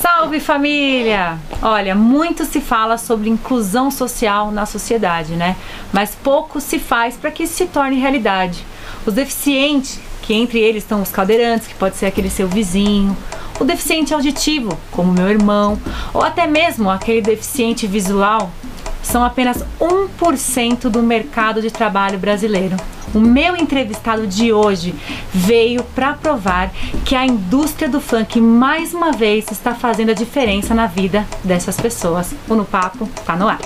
Salve família! Olha, muito se fala sobre inclusão social na sociedade, né? Mas pouco se faz para que isso se torne realidade. Os deficientes, que entre eles estão os cadeirantes, que pode ser aquele seu vizinho, o deficiente auditivo, como meu irmão, ou até mesmo aquele deficiente visual, são apenas 1% do mercado de trabalho brasileiro. O meu entrevistado de hoje veio para provar que a indústria do funk mais uma vez está fazendo a diferença na vida dessas pessoas. O No Papo tá no ar.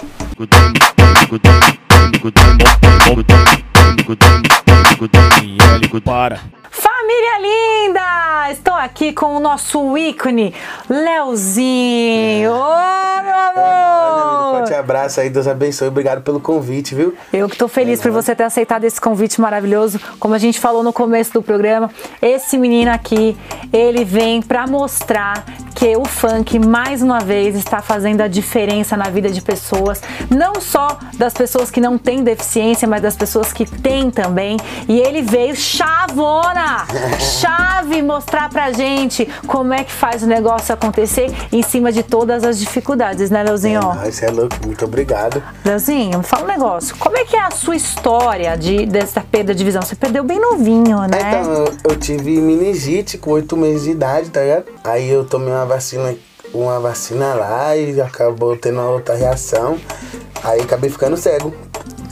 Para. Família linda! Estou aqui com o nosso ícone, Leozinho. Ô, meu amor! Forte abraço aí, Deus abençoe. Obrigado pelo convite, viu? Eu que estou feliz por você ter aceitado esse convite maravilhoso. Como a gente falou no começo do programa, esse menino aqui, ele vem para mostrar que o funk mais uma vez está fazendo a diferença na vida de pessoas, não só das pessoas que não têm deficiência, mas das pessoas que têm também. E ele veio chavona, chave mostrar pra gente como é que faz o negócio acontecer em cima de todas as dificuldades, né, Leozinho? Ah, Isso é louco, muito obrigado. Leozinho, me fala um negócio. Como é que é a sua história de, dessa perda de visão? Você perdeu bem novinho, né? Então, eu, eu tive meningite com 8 meses de idade, tá ligado? Aí eu tomei uma vacina, uma vacina lá e acabou tendo uma outra reação. Aí acabei ficando cego.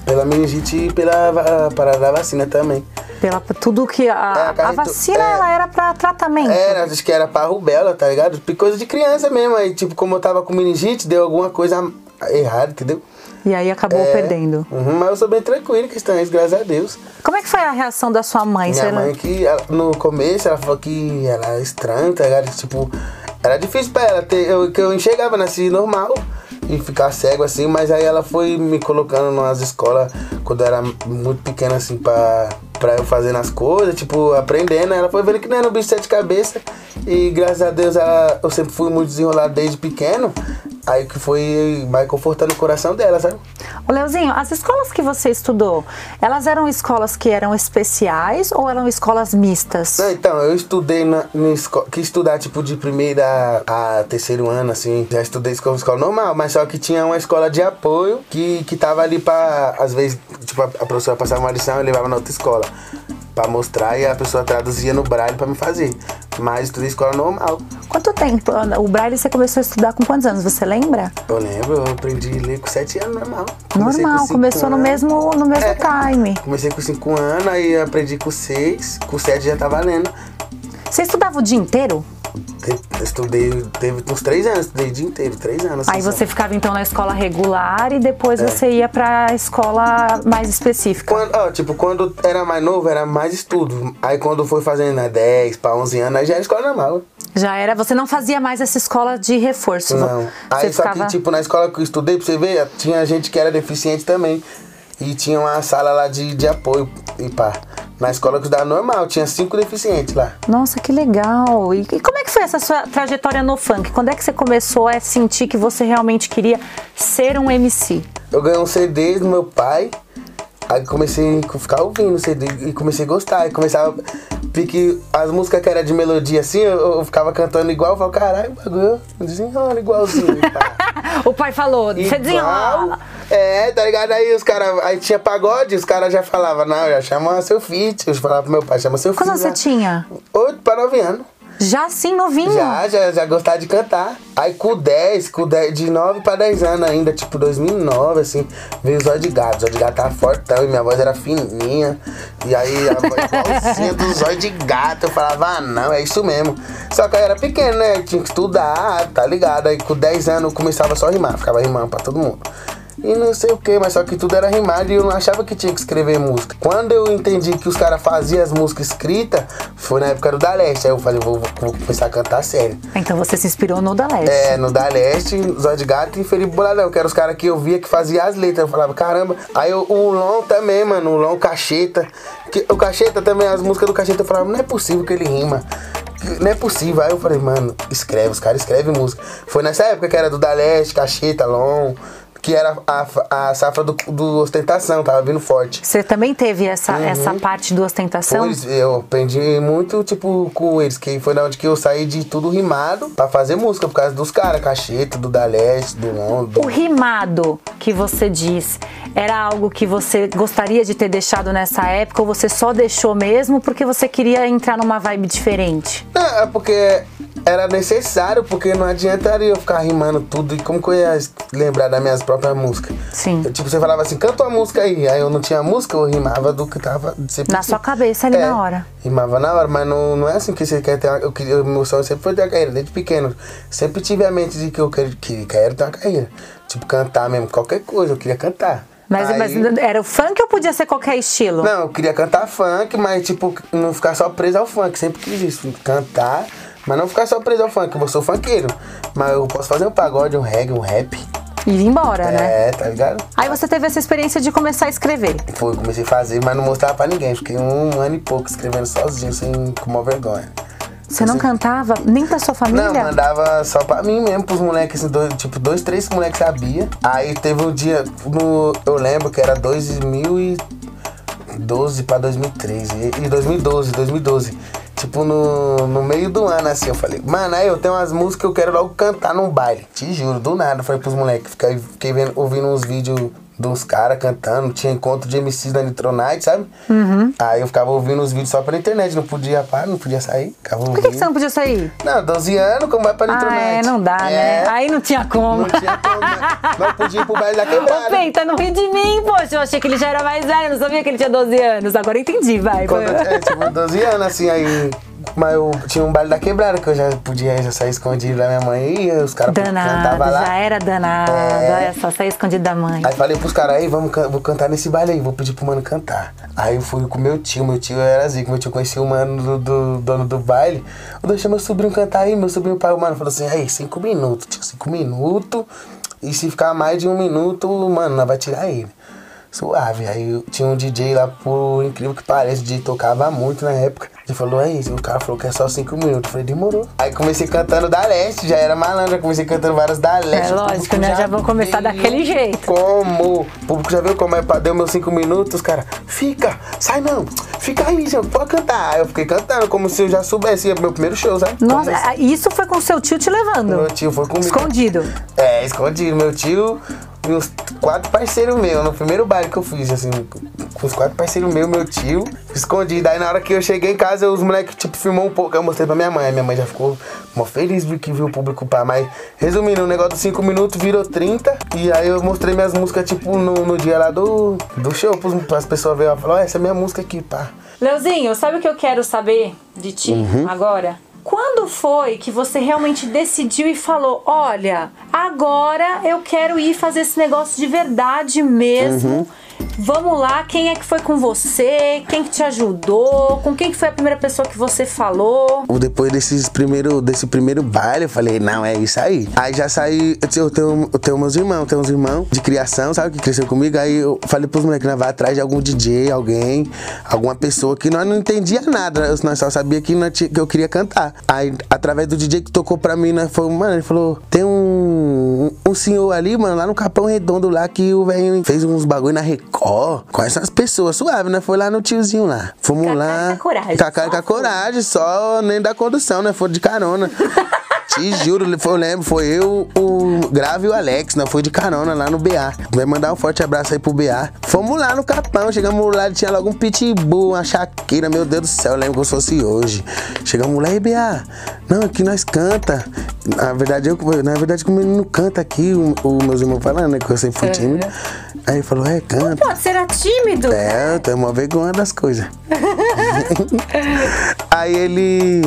Pela meningite e pela parada da vacina também. Pela tudo que a, É, a cara, vacina é. ela era pra tratamento. Era, acho que era pra rubela, tá ligado? Coisa de criança mesmo. Aí, tipo, como eu tava com meningite, deu alguma coisa errada, entendeu? E aí acabou É. perdendo. Uhum, mas eu sou bem tranquilo questão isso, graças a Deus. Como é que foi a reação da sua mãe? Minha Você não- mãe que ela- no começo ela falou que era estranho, tá ligado? Tipo, era difícil pra ela ter. Eu, que eu enxergava, nasci normal e ficar cego assim, mas aí ela foi me colocando nas escolas quando eu era muito pequena assim pra, pra eu fazendo as coisas, tipo, aprendendo. Ela foi vendo que não era um bicho de sete cabeças. E graças a Deus ela, eu sempre fui muito desenrolado desde pequeno. Aí que foi mais confortando o coração dela, sabe? Ô, Leozinho, as escolas que você estudou, elas eram escolas que eram especiais ou eram escolas mistas? Não, então, eu estudei na, na escola, que estudar tipo de primeira a terceiro ano, assim, já estudei escola, escola normal, mas só que tinha uma escola de apoio que, que tava ali pra, às vezes, tipo, a, a professora passava uma lição e levava na outra escola. Pra mostrar e a pessoa traduzia no braille pra me fazer. Mas estudei escola normal. Quanto tempo? O Braille você começou a estudar com quantos anos? Você lembra? Eu lembro, eu aprendi a ler com sete anos normal. Comecei com Normal, cinco começou no anos. mesmo, no mesmo É. time. Comecei com 5 anos, aí aprendi com 6, com 7 já tava lendo. Você estudava o dia inteiro? Te- Estudei, teve uns 3 anos, estudei o dia inteiro, 3 anos. Aí assim, você ficava então na escola regular e É. depois você ia pra escola mais específica. Quando, ó, tipo, quando era mais novo, era mais estudo. Aí quando foi fazendo né, 10 pra 11 anos, aí já era escola normal. Já era, você não fazia mais essa escola de reforço. Não. Você Aí só ficava... que, tipo, na escola que eu estudei, pra você ver, tinha gente que era deficiente também. E tinha uma sala lá de, de apoio e pá. Na escola que eu estudava normal, tinha cinco deficientes lá. Nossa, que legal! E, e como é que foi essa sua trajetória no funk? Quando é que você começou a sentir que você realmente queria ser um MC? Eu ganhei um CD do meu pai. Aí comecei a ficar ouvindo CD e comecei a gostar. Aí começava. Porque as músicas que era de melodia assim, eu, eu ficava cantando igual. Eu falava, caralho, o bagulho desenrola igualzinho. O pai falou, você desenrola. É, tá ligado? Aí os caras. Aí tinha pagode, os caras já falavam, não, já chama seu feat. Eu falava pro meu pai, chama seu filho. Anos você tinha? Oito para nove anos. Já assim, novinho? Já, já, já gostava de cantar. Aí com 10, com 10, de 9 pra 10 anos ainda, tipo 2009, assim, veio o Zóio de Gato. O Zóio de Gato tava fortão e minha voz era fininha. E aí a voz do Zóio de Gato. Eu falava, ah, não, é isso mesmo. Só que eu era pequeno, né? Tinha que estudar, tá ligado? Aí com 10 anos eu começava só a rimar, ficava rimando pra todo mundo. E não sei o que, mas só que tudo era rimado e eu não achava que tinha que escrever música. Quando eu entendi que os caras faziam as músicas escritas, foi na época do Da Leste. Aí eu falei, vou, vou começar a cantar sério. Então você se inspirou no da Leste. É, no Da Leste, Zóio de Gato e Felipe Boladão, que eram os caras que eu via que faziam as letras. Eu falava, caramba. Aí o, o Lon também, mano, o Lon Cacheta. Que, o Cacheta também, as músicas do Cacheta, eu falava, não é possível que ele rima. Não é possível. Aí eu falei, mano, escreve, os caras escrevem música. Foi nessa época que era do Da Leste, Cacheta, Lon. Que era a, a safra do, do ostentação, tava vindo forte. Você também teve essa, Uhum. essa parte do ostentação? Pois, eu aprendi muito, tipo, com eles, que foi da onde que eu saí de tudo rimado pra fazer música, por causa dos caras, Cacheta, do Daleste, do Londo. O rimado que você diz era algo que você gostaria de ter deixado nessa época ou você só deixou mesmo porque você queria entrar numa vibe diferente? Não, é porque era necessário, porque não adiantaria eu ficar rimando tudo. E como que eu ia lembrar das minhas próprias músicas? Sim. Eu, tipo, você falava assim, canta uma música aí. Aí eu não tinha música, eu rimava do que tava. sempre Na sua cabeça ali É, na hora. Rimava na hora, mas não, não é assim que você quer ter uma, eu queria, Meu sonho sempre foi ter uma carreira, desde pequeno. Sempre tive a mente de que eu quero, que quero ter uma carreira. Tipo, cantar mesmo, qualquer coisa, eu queria cantar. Mas, Aí- mas era o funk ou podia ser qualquer estilo? Não, eu queria cantar funk, mas tipo, não ficar só preso ao funk. Sempre quis isso, cantar, mas não ficar só preso ao funk. Eu sou funkeiro. Mas eu posso fazer um pagode, um reggae, um rap. E ir embora, né? É, tá ligado? Aí você teve essa experiência de começar a escrever. Foi, comecei a fazer, mas não mostrava pra ninguém. Fiquei um ano e pouco escrevendo sozinho, sem com uma vergonha. Você não cantava nem pra sua família? Não, mandava só pra mim mesmo, pros moleques, assim, dois, tipo, dois, três moleques sabia. Aí teve um dia, no, eu lembro que era 2012 pra 2013, e e 2012, 2012. Tipo, no, no meio do ano, assim, eu falei, mano, aí eu tenho umas músicas que eu quero logo cantar num baile. Te juro, do nada, falei pros moleques, fiquei, fiquei vendo, ouvindo uns vídeos dos caras cantando, tinha encontro de MCs da Nitronite, sabe? Uhum. Aí eu ficava ouvindo os vídeos só pela internet, não podia parar, não podia sair, ficava Por que, que você não podia sair? Não, 12 anos, como vai pra Ah, Nitronite? é, não dá, né? É, Aí não tinha como. Não tinha como, mas- mas podia ir pro baile da Ô, quebrada. Penta, não ri de mim, poxa. Eu achei que ele já era mais velho, não sabia que ele tinha 12 anos. Agora eu entendi, vai. Quando tinha, tipo, 12 anos, assim, aí... Mas eu tinha um baile da quebrada, que eu já podia já sair escondido da minha mãe e os caras cantavam lá. já era danado. É. Só, sair escondido da mãe. Aí falei pros caras, aí, vamos, vou cantar nesse baile aí, vou pedir pro mano cantar. Aí eu fui com meu tio, meu tio era zico, meu tio conhecia o mano do, do dono do baile. Eu deixei meu sobrinho cantar aí, meu sobrinho pai, o mano falou assim, aí, cinco minutos, tio, cinco minutos. E se ficar mais de um minuto, mano, nós vai tirar ele. Suave. Aí tinha um DJ lá, por incrível que pareça, DJ tocava muito na época. Ele falou, aí, o cara falou que é só cinco minutos. Eu falei, demorou. Aí comecei cantando da leste, já era malandro, já comecei cantando várias da leste. É lógico, né? Já vão começar daquele jeito. Como? O público já viu como é, deu meus cinco minutos, cara. Fica, sai não, fica aí, gente, pode cantar. Aí eu fiquei cantando, como se eu já soubesse, meu primeiro show, sabe? Nossa, Comecei- ah, isso foi com seu tio te levando. Meu tio foi comigo. Escondido. É, escondido. Meu tio uns quatro parceiros meus, no primeiro baile que eu fiz, assim, com os quatro parceiros meus, meu tio, escondido. Aí na hora que eu cheguei em casa, os moleques, tipo, filmou um pouco, eu mostrei pra minha mãe. Minha mãe já ficou mó feliz que viu o público pá. Mas, resumindo, o negócio dos cinco minutos virou 30. E aí eu mostrei minhas músicas, tipo, no, no dia lá do, do show, pros, pras pessoas verem. Ela falou, ó, essa é minha música aqui, pá. Leozinho, sabe o que eu quero saber de ti Uhum. agora? Quando foi que você realmente decidiu e falou: Olha, agora eu quero ir fazer esse negócio de verdade mesmo? Uhum. Vamos lá, quem é que foi com você? Quem que te ajudou? Com quem que foi a primeira pessoa que você falou? Depois desses primeiro, desse primeiro baile, eu falei, não, é isso aí. Aí já saí, eu tenho, eu tenho, eu tenho meus irmãos, tenho uns irmãos de criação, sabe, que cresceu comigo. Aí eu falei pros moleques, nós vai atrás de algum DJ, alguém, alguma pessoa que nós não entendia nada. Nós só sabia que, nós que eu queria cantar. Aí, através do DJ que tocou pra mim, nós foi, mano, ele falou, tem um, um senhor ali, mano, lá no Capão Redondo lá, que o velho fez uns bagulho na Record. Conhece as pessoas, suave, né? Foi lá no tiozinho lá. Fomos Com lá. com a coragem, Com a com coragem, só nem da condução, né? Foi de carona. Te juro, foi- eu lembro, foi eu, o Grave e o Alex, nós foi de carona lá no BA. Vai mandar um forte abraço aí pro BA. Fomos lá no Capão, chegamos lá, tinha logo um pitbull, uma chaqueira, meu Deus do céu, eu lembro como se fosse hoje. Chegamos lá e BA, não, aqui nós canta. Na verdade, eu, na verdade, como ele não canta aqui, o, o meus irmãos falando, né, que eu sempre fui tímido. Aí ele falou, é, canta. Pô, era tímido? É, eu tenho uma vergonha das coisas. aí ele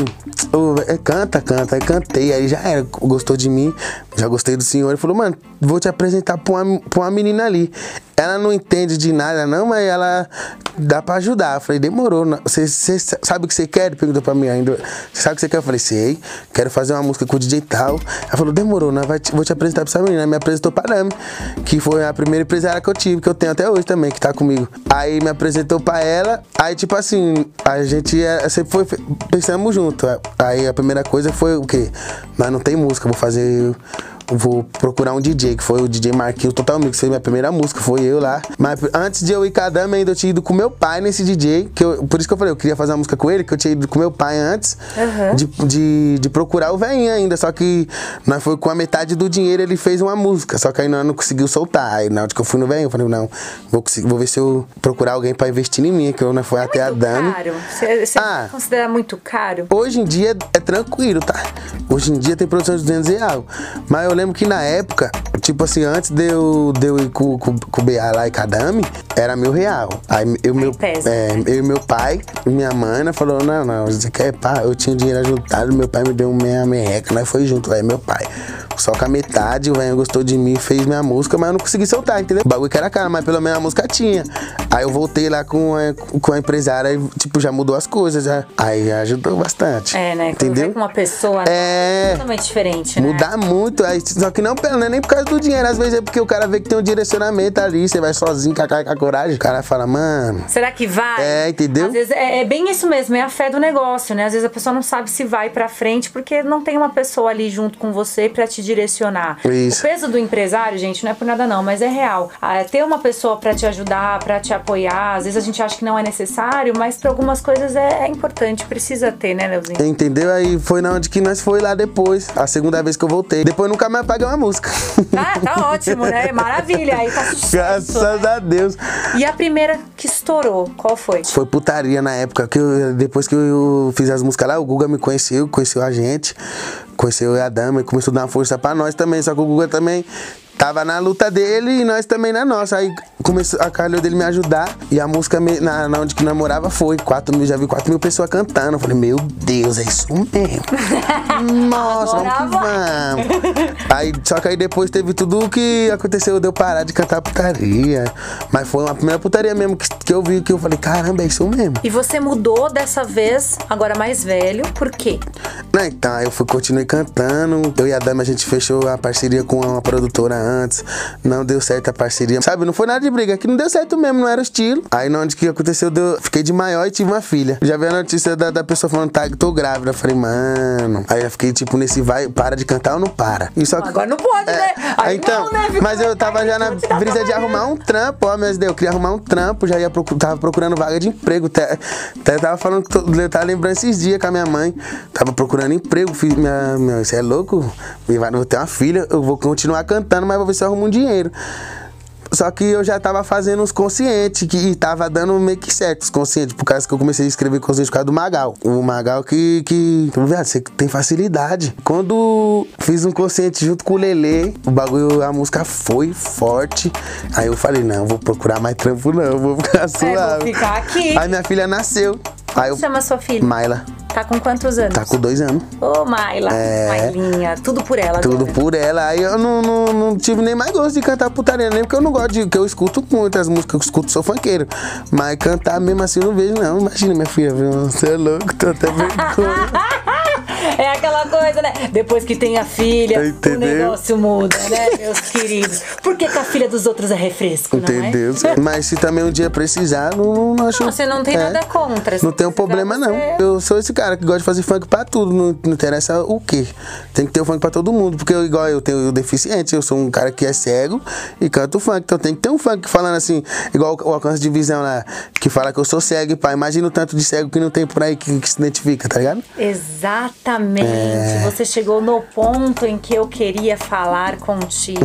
ô, é, canta, canta. Aí cantei, aí já era, gostou de mim, já gostei do senhor. Ele falou, mano, vou te apresentar pra uma, pra uma menina ali. Ela não entende de nada, não, mas ela dá pra ajudar. Eu falei, demorou. não. Você sabe o que você quer? Ele perguntou pra mim ainda. Você sabe o que você quer? Eu falei, sei, quero fazer uma música com o DJ tal. Ela falou, demorou, nós vai te- vou te apresentar pra essa menina. Ela me apresentou pra Dami, que foi a primeira empresária que eu tive, que eu tenho até hoje também, que tá comigo. Aí me apresentou pra ela, aí tipo assim, a gente é, sempre foi, pensamos junto. Aí a primeira coisa foi o quê? Nós não tem música, vou fazer vou procurar um DJ, que foi o DJ Marquinhos Total Mix, foi minha primeira música, foi eu lá. Mas antes de eu ir com a Dama, ainda eu tinha ido com meu pai nesse DJ, que eu, por isso que eu falei, eu queria fazer uma música com ele, que eu tinha ido com meu pai antes Uhum. de, de, de procurar o velhinho ainda. Só que nós foi com a metade do dinheiro, ele fez uma música. Só que aí nós não conseguiu soltar. Aí na hora que eu fui no velhinho, eu falei, não, vou, vou ver se eu procurar alguém pra investir em mim, que eu não foi até a Dami. caro. Você, você Ah. considera muito caro? Hoje em dia é tranquilo, tá? Hoje em dia tem produção de 200 reais. Mas eu lembro que na época, tipo assim, antes de eu, de eu ir com, com, com o BA lá e Kadami, era mil real. Aí eu, meu, pesa, é, né? eu e meu pai minha mãe né, falou, não, não, você quer pá? Eu tinha dinheiro ajuntado, meu pai me deu meia merreca, nós foi junto, aí meu pai. Só com a metade, o velho gostou de mim, fez minha música, mas eu não consegui soltar, entendeu? O bagulho que era caro, mas pelo menos a música tinha. Aí eu voltei lá com a, com a empresária e, tipo, já mudou as coisas, já. Aí ajudou bastante. É, né? Entendeu? com uma pessoa É. é totalmente diferente, né? Mudar muito, aí, só que não, não é nem por causa do dinheiro, às vezes é porque o cara vê que tem um direcionamento ali, você vai sozinho, com a cara com a coragem, o cara fala, mano, Será que vai? É, entendeu? Às vezes é, é bem isso mesmo, é a fé do negócio, né? Às vezes a pessoa não sabe se vai pra frente porque não tem uma pessoa ali junto com você pra te direcionar. Isso. O peso do empresário, gente, não é por nada não, mas é real. Ah, ter uma pessoa pra te ajudar, pra te apoiar, às vezes a gente acha que não é necessário, mas pra algumas coisas é, é importante, precisa ter, né, Leozinho? entendeu? Aí foi na onde que nós foi lá depois, a segunda vez que eu voltei. Depois nunca mais paguei uma música. Ah, tá ótimo, né? Maravilha, aí tá sucesso. Graças né? a Deus. E a primeira que estourou, qual foi? Foi putaria na época, que eu- depois que eu fiz as músicas lá, o Guga me conheceu, conheceu a gente, conheceu eu a dama e começou a dar uma força pra nós também. Só que o Guga também tava na luta dele e nós também na nossa. Aí começou a calhou dele me ajudar e a música me- na, na onde que namorava foi. 4 mil, já vi 4 mil pessoas cantando. Eu falei, meu Deus, é isso mesmo. Nossa, vamos que vamos. Aí, só que aí depois teve tudo o que aconteceu, de eu parar de cantar putaria. Mas foi uma primeira putaria mesmo que, que eu vi, que eu falei, caramba, é isso mesmo. E você mudou dessa vez, agora mais velho, por quê? Né, então, eu fui, continuei cantando. Eu e a Dama, a gente fechou a parceria com uma produtora antes. Não deu certo a parceria. Sabe, não foi nada de briga, que não deu certo mesmo, não era o estilo. Aí, na onde que aconteceu, deu, fiquei de maior e tive uma filha. Já veio a notícia da, da pessoa falando, tá, tô grávida. Eu falei, mano. Aí eu fiquei, tipo, nesse vai, para de cantar ou não para. E só que- Agora não pode, É, né? Aí, então, não, né? Fica mas eu tava já na brisa de arrumar um trampo, ó, meus Deus, eu queria arrumar um trampo, já ia procu tava procurando vaga de emprego. Até, até tava falando, tô- eu tava lembrando esses dias com a minha mãe, tava procurando emprego, fiz minha, você é louco? Eu vou ter uma filha, eu vou continuar cantando, mas vou ver se eu arrumo um dinheiro. Só que eu já tava fazendo uns conscientes, que e tava dando meio que certo os conscientes, por causa que eu comecei a escrever consciente por causa do Magal. O Magal que, que viado, você tem facilidade. Quando fiz um consciente junto com o Lele, o bagulho, a música foi forte. Aí eu falei, não, vou procurar mais trampo não, vou ficar suave. É, ficar aqui. Aí minha filha nasceu. Aí eu, Chama sua filha. Maila, Tá com quantos anos? tá com dois anos. Ô, Maila. É. Mailinha. Tudo por ela. Tudo agora. por ela. Aí eu não, não, não tive nem mais gosto de cantar putaria, nem porque eu não gosto de. que eu escuto muitas músicas, eu escuto, sou funkeiro. Mas cantar mesmo assim eu não vejo, não. Imagina, minha filha, viu? você é louco, tô até vergonha. É aquela coisa, né? Depois que tem a filha, Entendeu? o negócio muda, né, meus queridos? Por que, que a filha dos outros é refresco, não é? Entendeu? Mas se também um dia precisar, não, não acho. Não, você não tem é. nada contra. Não tem um problema, não. você- Eu sou esse cara que gosta de fazer funk pra tudo. Não, não interessa o quê. Tem que ter o funk pra todo mundo. Porque, eu, igual eu tenho deficiente, eu sou um cara que é cego e canto funk. Então tem que ter um funk falando assim, igual o alcance de visão lá, que fala que eu sou cego e pá. Imagina o tanto de cego que não tem por aí que, que se identifica, tá ligado? Exatamente. É. Você chegou no ponto em que eu queria falar contigo.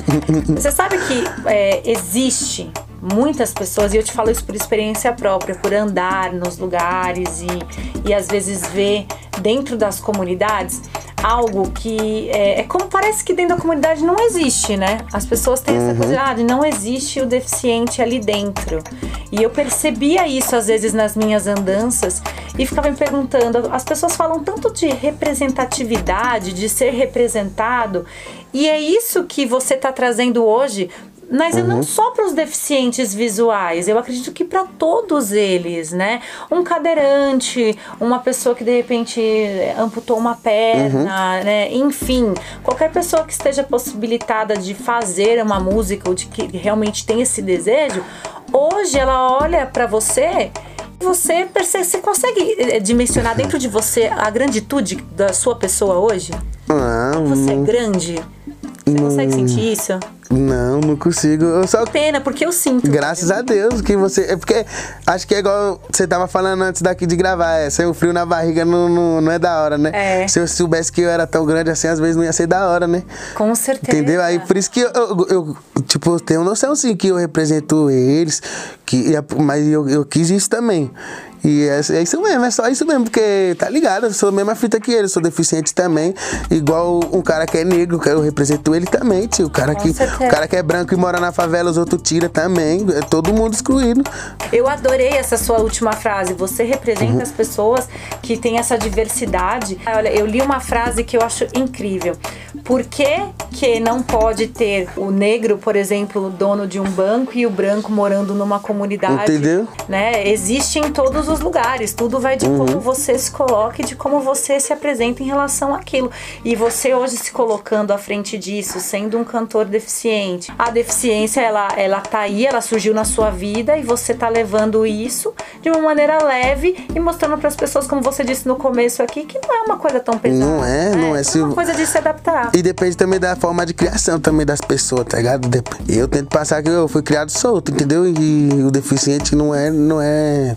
Você sabe que é, existe muitas pessoas, e eu te falo isso por experiência própria, por andar nos lugares e, e às vezes ver dentro das comunidades algo que é, é como parece que dentro da comunidade não existe, né? As pessoas têm essa coisa, ah, não existe o deficiente ali dentro. E eu percebia isso às vezes nas minhas andanças e ficava me perguntando, as pessoas falam tanto de representatividade, de ser representado, e é isso que você está trazendo hoje mas eu não só para os deficientes visuais, eu acredito que para todos eles, né? Um cadeirante, uma pessoa que de repente amputou uma perna, né? Enfim, qualquer pessoa que esteja possibilitada de fazer uma música ou de que realmente tem esse desejo, hoje ela olha para você você percebe, você consegue eh, dimensionar dentro de você a granditude da sua pessoa hoje? Ah, Você é grande? Você consegue sentir isso? Não, não consigo. Eu só. Pena, porque eu sinto. Graças a Deus que você. É porque acho que é igual você tava falando antes daqui de gravar. É, sem o frio na barriga não, não, não é da hora, né? É. Se eu soubesse que eu era tão grande assim, às vezes não ia ser da hora, né? Com certeza. Entendeu? Aí por isso que eu, eu, eu, tipo, tenho noção sim que eu represento eles, que, mas eu, eu quis isso também. E é, é, isso mesmo, é só isso mesmo, porque tá ligado, eu sou a mesma fita que ele, sou deficiente também, igual um cara que é negro, que eu represento ele também, tio. O cara, que, o cara que é branco e mora na favela, os outros tira também, é todo mundo excluído. Eu adorei essa sua última frase, você representa uhum. as pessoas que têm essa diversidade. Olha, eu li uma frase que eu acho incrível. Por que, que não pode ter o negro, por exemplo, dono de um banco e o branco morando numa comunidade? Entendeu? Né? Existe em todos os lugares. Tudo vai de uhum. como você se coloca e de como você se apresenta em relação àquilo. E você hoje se colocando à frente disso, sendo um cantor deficiente. A deficiência, ela, ela tá aí, ela surgiu na sua vida e você tá levando isso de uma maneira leve e mostrando para as pessoas, como você disse no começo aqui, que não é uma coisa tão pesada. Não é, não é. É, é uma coisa de se adaptar. E depende também da forma de criação também das pessoas, tá ligado? Eu tento passar que eu fui criado solto, entendeu? E o deficiente não é, não é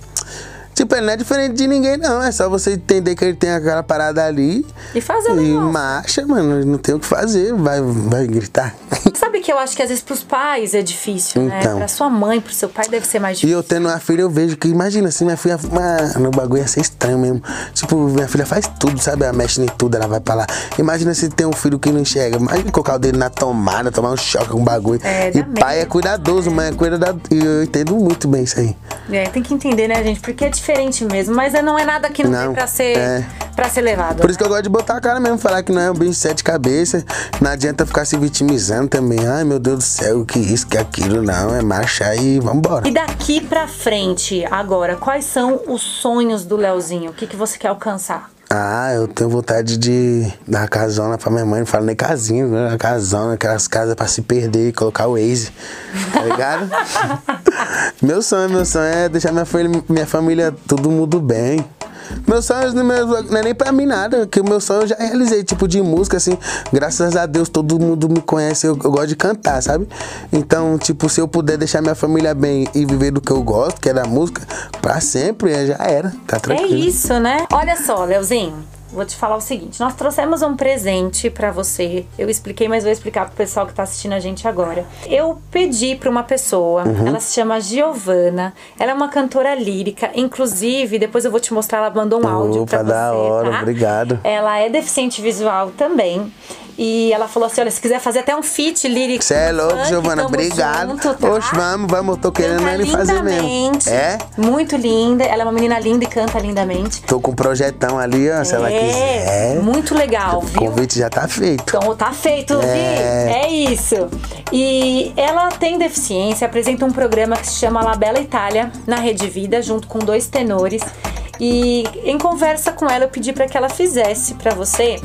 Tipo, ele não é diferente de ninguém, não. É só você entender que ele tem aquela parada ali. E fazer E marcha, mano. Não tem o que fazer. Vai, vai gritar. Sabe que eu acho que às vezes pros pais é difícil, né? então. né? Pra sua mãe, pro seu pai deve ser mais difícil. E eu tendo uma filha, eu vejo que, imagina, assim, minha filha, mano, o bagulho ia ser estranho mesmo. Tipo, minha filha faz tudo, sabe? Ela mexe em tudo, ela vai pra lá. Imagina se tem um filho que não enxerga. Imagina colocar o dedo na tomada, tomar um choque com o bagulho. É, e pai é cuidadoso, é. mãe é cuidadoso. E eu entendo muito bem isso aí. É, tem que entender, né, gente? Porque é diferente mesmo. Mas não é nada que não, não tem pra ser, é. pra ser levado. Por né? isso que eu gosto de botar a cara mesmo, falar que não é um bicho de sete cabeças. Não adianta ficar se vitimizando também. Ai, meu Deus do céu, que isso, que aquilo. Não, é marchar e vambora. E daqui pra frente, agora, quais são os sonhos do Leozinho? O que, que você quer alcançar? Ah, eu tenho vontade de dar uma casona pra minha mãe, não falo nem casinho, né? Uma casona, aquelas casas pra se perder e colocar o Waze, tá ligado? meu sonho, meu sonho é deixar minha minha família todo mundo bem. Meus sonhos não é nem pra mim nada, que o meu sonho eu já realizei, tipo de música, assim, graças a Deus todo mundo me conhece, eu, eu, gosto de cantar, sabe? Então, tipo, se eu puder deixar minha família bem e viver do que eu gosto, que é da música, pra sempre, já era, tá tranquilo. É isso, né? Olha só, Leozinho, vou te falar o seguinte: nós trouxemos um presente para você. Eu expliquei, mas vou explicar pro pessoal que tá assistindo a gente agora. Eu pedi para uma pessoa, uhum. ela se chama Giovana. Ela é uma cantora lírica, inclusive, depois eu vou te mostrar, ela mandou um áudio para você. da hora, tá? obrigado. Ela é deficiente visual também. E ela falou assim: olha, se quiser fazer até um feat lírico. Você é louco, Giovana, obrigado. Junto, tá? Oxe, vamos, vamos, tô querendo ele fazer mesmo. É? Muito linda. Ela é uma menina linda e canta lindamente. Tô com um projetão ali, ó, se é, ela quiser. Muito legal, o viu? O convite já tá feito. Então tá feito, é. Vi. É isso. E ela tem deficiência, apresenta um programa que se chama La Bela Itália na Rede Vida, junto com dois tenores. E em conversa com ela, eu pedi para que ela fizesse para você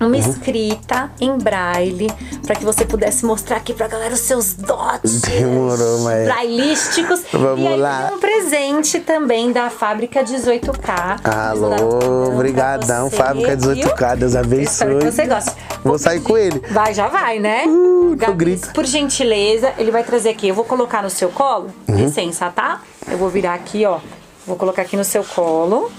uma uhum. escrita em braille para que você pudesse mostrar aqui pra galera os seus dotes Demorou, mas... brailísticos. Vamos e aí lá. um presente também da Fábrica 18K. Alô, obrigadão, Fábrica 18K, Deus abençoe. Espero que você goste. Vou sair com ele. Vai, já vai, né? Uh, Gabs, grito. por gentileza, ele vai trazer aqui. Eu vou colocar no seu colo. Uhum. Licença, tá? Eu vou virar aqui, ó. Vou colocar aqui no seu colo.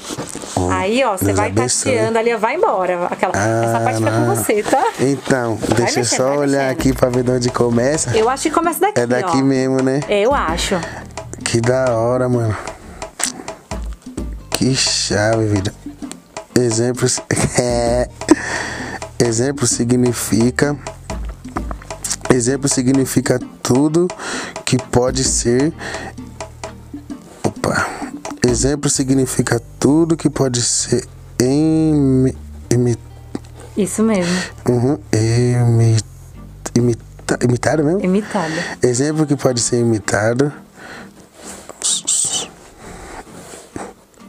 Aí, ó, você vai tateando ali, vai embora. Aquela, ah, essa parte fica com você, tá? Então, vai deixa eu só olhar aqui pra ver de onde começa. Eu acho que começa daqui, É daqui ó. mesmo, né? Eu acho. Que da hora, mano. Que chave, vida. Exemplos. É. Exemplo significa. Exemplo significa tudo que pode ser. Exemplo significa tudo que pode ser em, imi, Isso mesmo. Uhum, imi, imita, imitado mesmo? Imitado. Exemplo que pode ser imitado.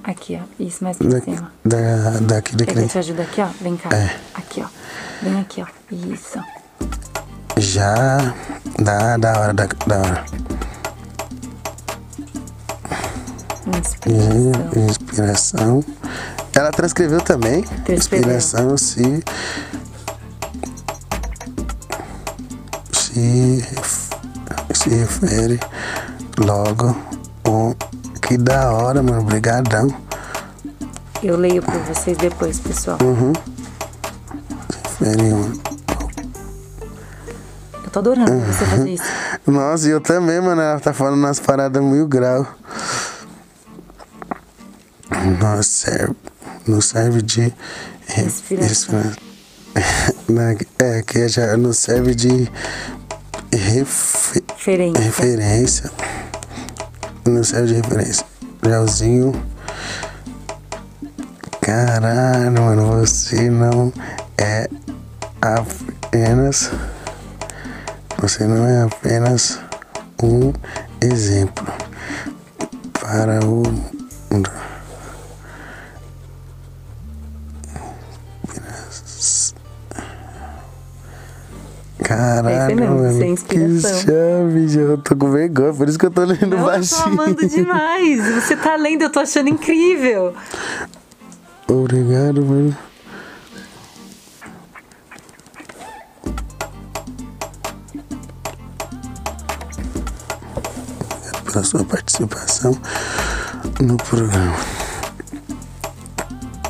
Aqui, ó. Isso, mais pra da, cima. Da, daqui, daqui. Quer que te ajude aqui, ó? Vem cá. É. Aqui, ó. Vem aqui, ó. Isso. Já dá da hora, da, da hora. Inspiração. Inspiração. Ela transcreveu também. Transcreveu. Inspiração, se. se, se refere logo o que da hora, mano. Obrigadão. Eu leio pra vocês depois, pessoal. Uhum. Se refere um- Eu tô adorando você fazer isso. Nossa, e eu também, mano. Ela tá falando umas paradas mil graus. Nós serve, nos serve de Inspiração. Na- É, que já nos serve de refe- Diferente. referência. Nos serve de referência. Gelzinho. Caralho, mano, você não é apenas. Você não é apenas um exemplo para o mundo. É que inspiração. chave, eu tô com vergonha, por isso que eu tô lendo Não, eu tô baixinho. amando demais. Você tá lendo, eu tô achando incrível. Obrigado, mano. Obrigado pela sua participação no programa.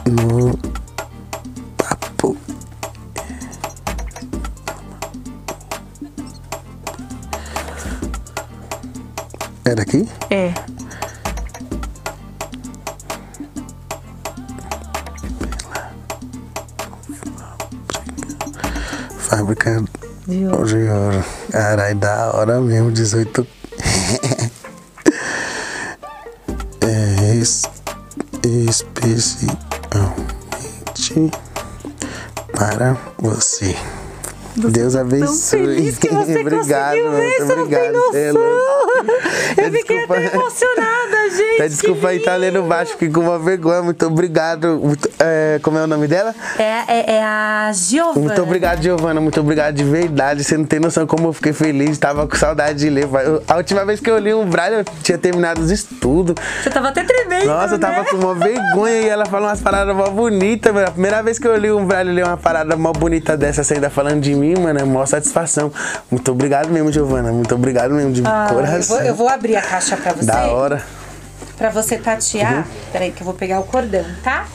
No Era aqui? É. Fábrica De ouro. de ouro. Caralho, da hora mesmo, 18. é es- especialmente para você. Deus abençoe. feliz que você obrigado, conseguiu mano. ver, você Eu fiquei Desculpa. até emocionada, gente. Tá, desculpa aí, tá lendo baixo, fiquei com uma vergonha. Muito obrigado. Muito- é, como é o nome dela? É, é, é a Giovana. Muito obrigado, Giovana. Muito obrigado de verdade. Você não tem noção como eu fiquei feliz. Tava com saudade de ler. Eu- A última vez que eu li um Braille, eu tinha terminado os estudos. Você tava até tremendo, Nossa, eu tava né? com uma vergonha e ela falou umas paradas mó bonitas, mano. A primeira vez que eu li um Braille, eu li uma parada mó bonita dessa, você ainda falando de mim, mano. É mó satisfação. Muito obrigado mesmo, Giovana. Muito obrado mesmo, de Ah, eu, coração. vou, eu vou abrir a caixa pra você. Da hora. Pra você tatear. Peraí que eu vou pegar o cordão, tá?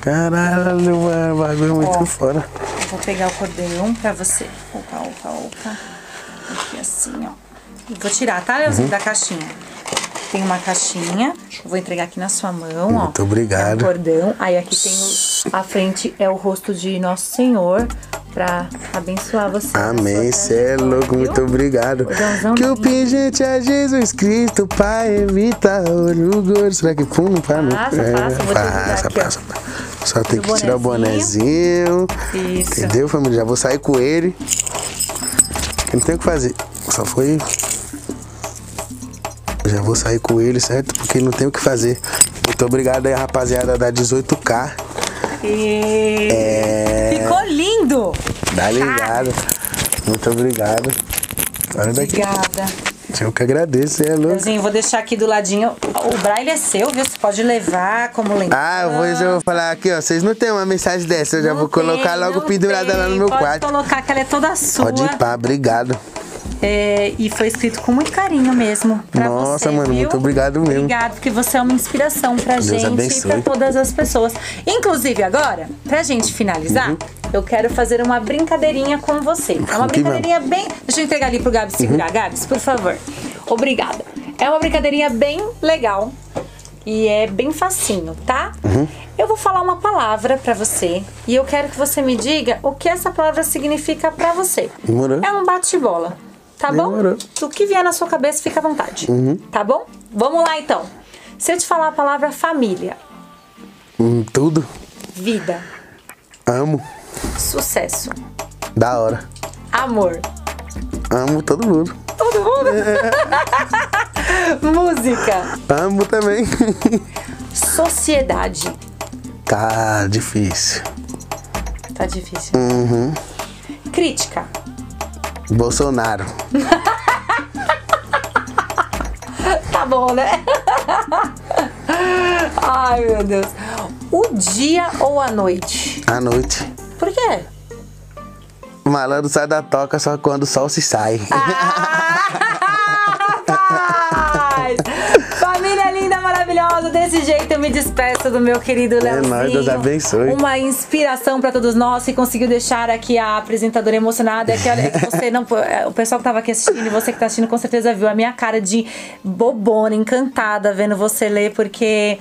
Caralho, mano. O bagulho é muito fora. Eu vou pegar o cordão pra você. Opa, opa, opa. Aqui assim, ó. E vou tirar, tá, Uhum. Leozinho, da caixinha. Tem uma caixinha. Eu vou entregar aqui na sua mão, ó. Muito obrigado. É um cordão. Aí aqui tem o, a frente é o rosto de Nosso Senhor pra abençoar você. Amém, sua cê é louco, muito obrigado. Cordãozão Que o pingente é Jesus Cristo, Pai, evita gordo. Será que pum, não para? Passa, passa, vou te ajudar passa, aqui, passa, passa. Só tem que tirar o bonezinho. Isso. Entendeu, família? Já vou sair com ele. Eu não tenho o que fazer. Só foi. Já vou sair com ele, certo? Porque não tem o que fazer. Muito obrigado aí, rapaziada da 18K. E... É. Ficou lindo! Dá ligado. Muito obrigado. Olha daqui. Obrigada. Eu que agradeço, é louco. Leozinho, vou deixar aqui do ladinho. O braille é seu, viu? Você pode levar como lembrança. Ah, eu vou, eu vou falar aqui, ó. Vocês não tem uma mensagem dessa, eu já Não vou colocar tem, logo não pendurada lá no tem. meu Pode quarto. colocar que ela é toda sua. Pode ir pá, obrigado. É, e foi escrito com muito carinho mesmo. Pra Nossa, você, mano, viu? muito obrigado mesmo. Obrigado, porque você é uma inspiração pra Deus gente abençoe. e pra todas as pessoas. Inclusive, agora, pra gente finalizar, eu quero fazer uma brincadeirinha com você. É uma Uhum. Uhum. brincadeirinha bem. Deixa eu entregar ali pro Gabs segurar. Gabs, por favor. Obrigada. É uma brincadeirinha bem legal. E é bem facinho, tá? Uhum. Eu vou falar uma palavra pra você e eu quero que você me diga o que essa palavra significa pra você. Demorou. É um bate-bola, tá bom? O que vier na sua cabeça, fica à vontade. Uhum. Tá bom? Vamos lá então. Se eu te falar a palavra família, Hum, tudo. vida, Amo. sucesso, Da hora. amor, Amo todo mundo. todo mundo, música, Amo também. sociedade. tá difícil. Tá difícil. Uhum. Crítica, Bolsonaro. tá bom, né? Ai, meu Deus. O dia ou a noite? À noite. Por quê? Malandro sai da toca só quando o sol se sai. Ah, maravilhosa, desse jeito eu me despeço do meu querido Leozinho. nóis, Deus abençoe. Uma inspiração pra todos nós que conseguiu deixar aqui a apresentadora emocionada. É que, olha, é que você não, é, o pessoal que tava aqui assistindo e você que tá assistindo com certeza viu a minha cara de bobona, encantada vendo você ler, porque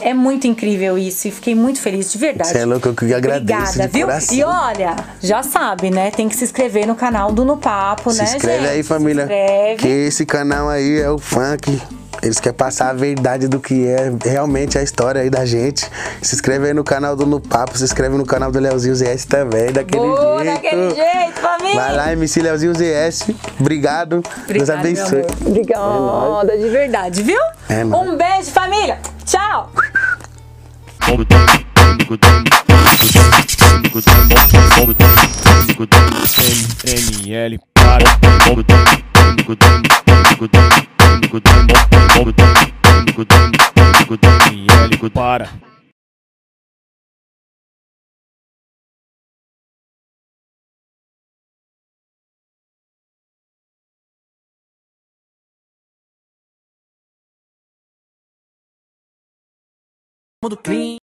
é muito incrível isso e fiquei muito feliz, de verdade. Você é louco, eu que agradeço Obrigada, viu? coração. E olha, já sabe, né? Tem que se inscrever no canal do No Papo, Se né, inscreve gente? aí, família. Se inscreve. Que esse canal aí é o funk. Eles querem passar a verdade do que é realmente a história aí da gente. Se inscreve aí no canal do No Papo, se inscreve no canal do Leozinho ZS também, daquele Boa, jeito. daquele jeito, família. Vai lá, MC Leozinho ZS. Obrigado. Deus Obrigada, meu abençoe. Obrigada, de verdade, viu? É um beijo, família. Tchau. ML para para Mundo clean.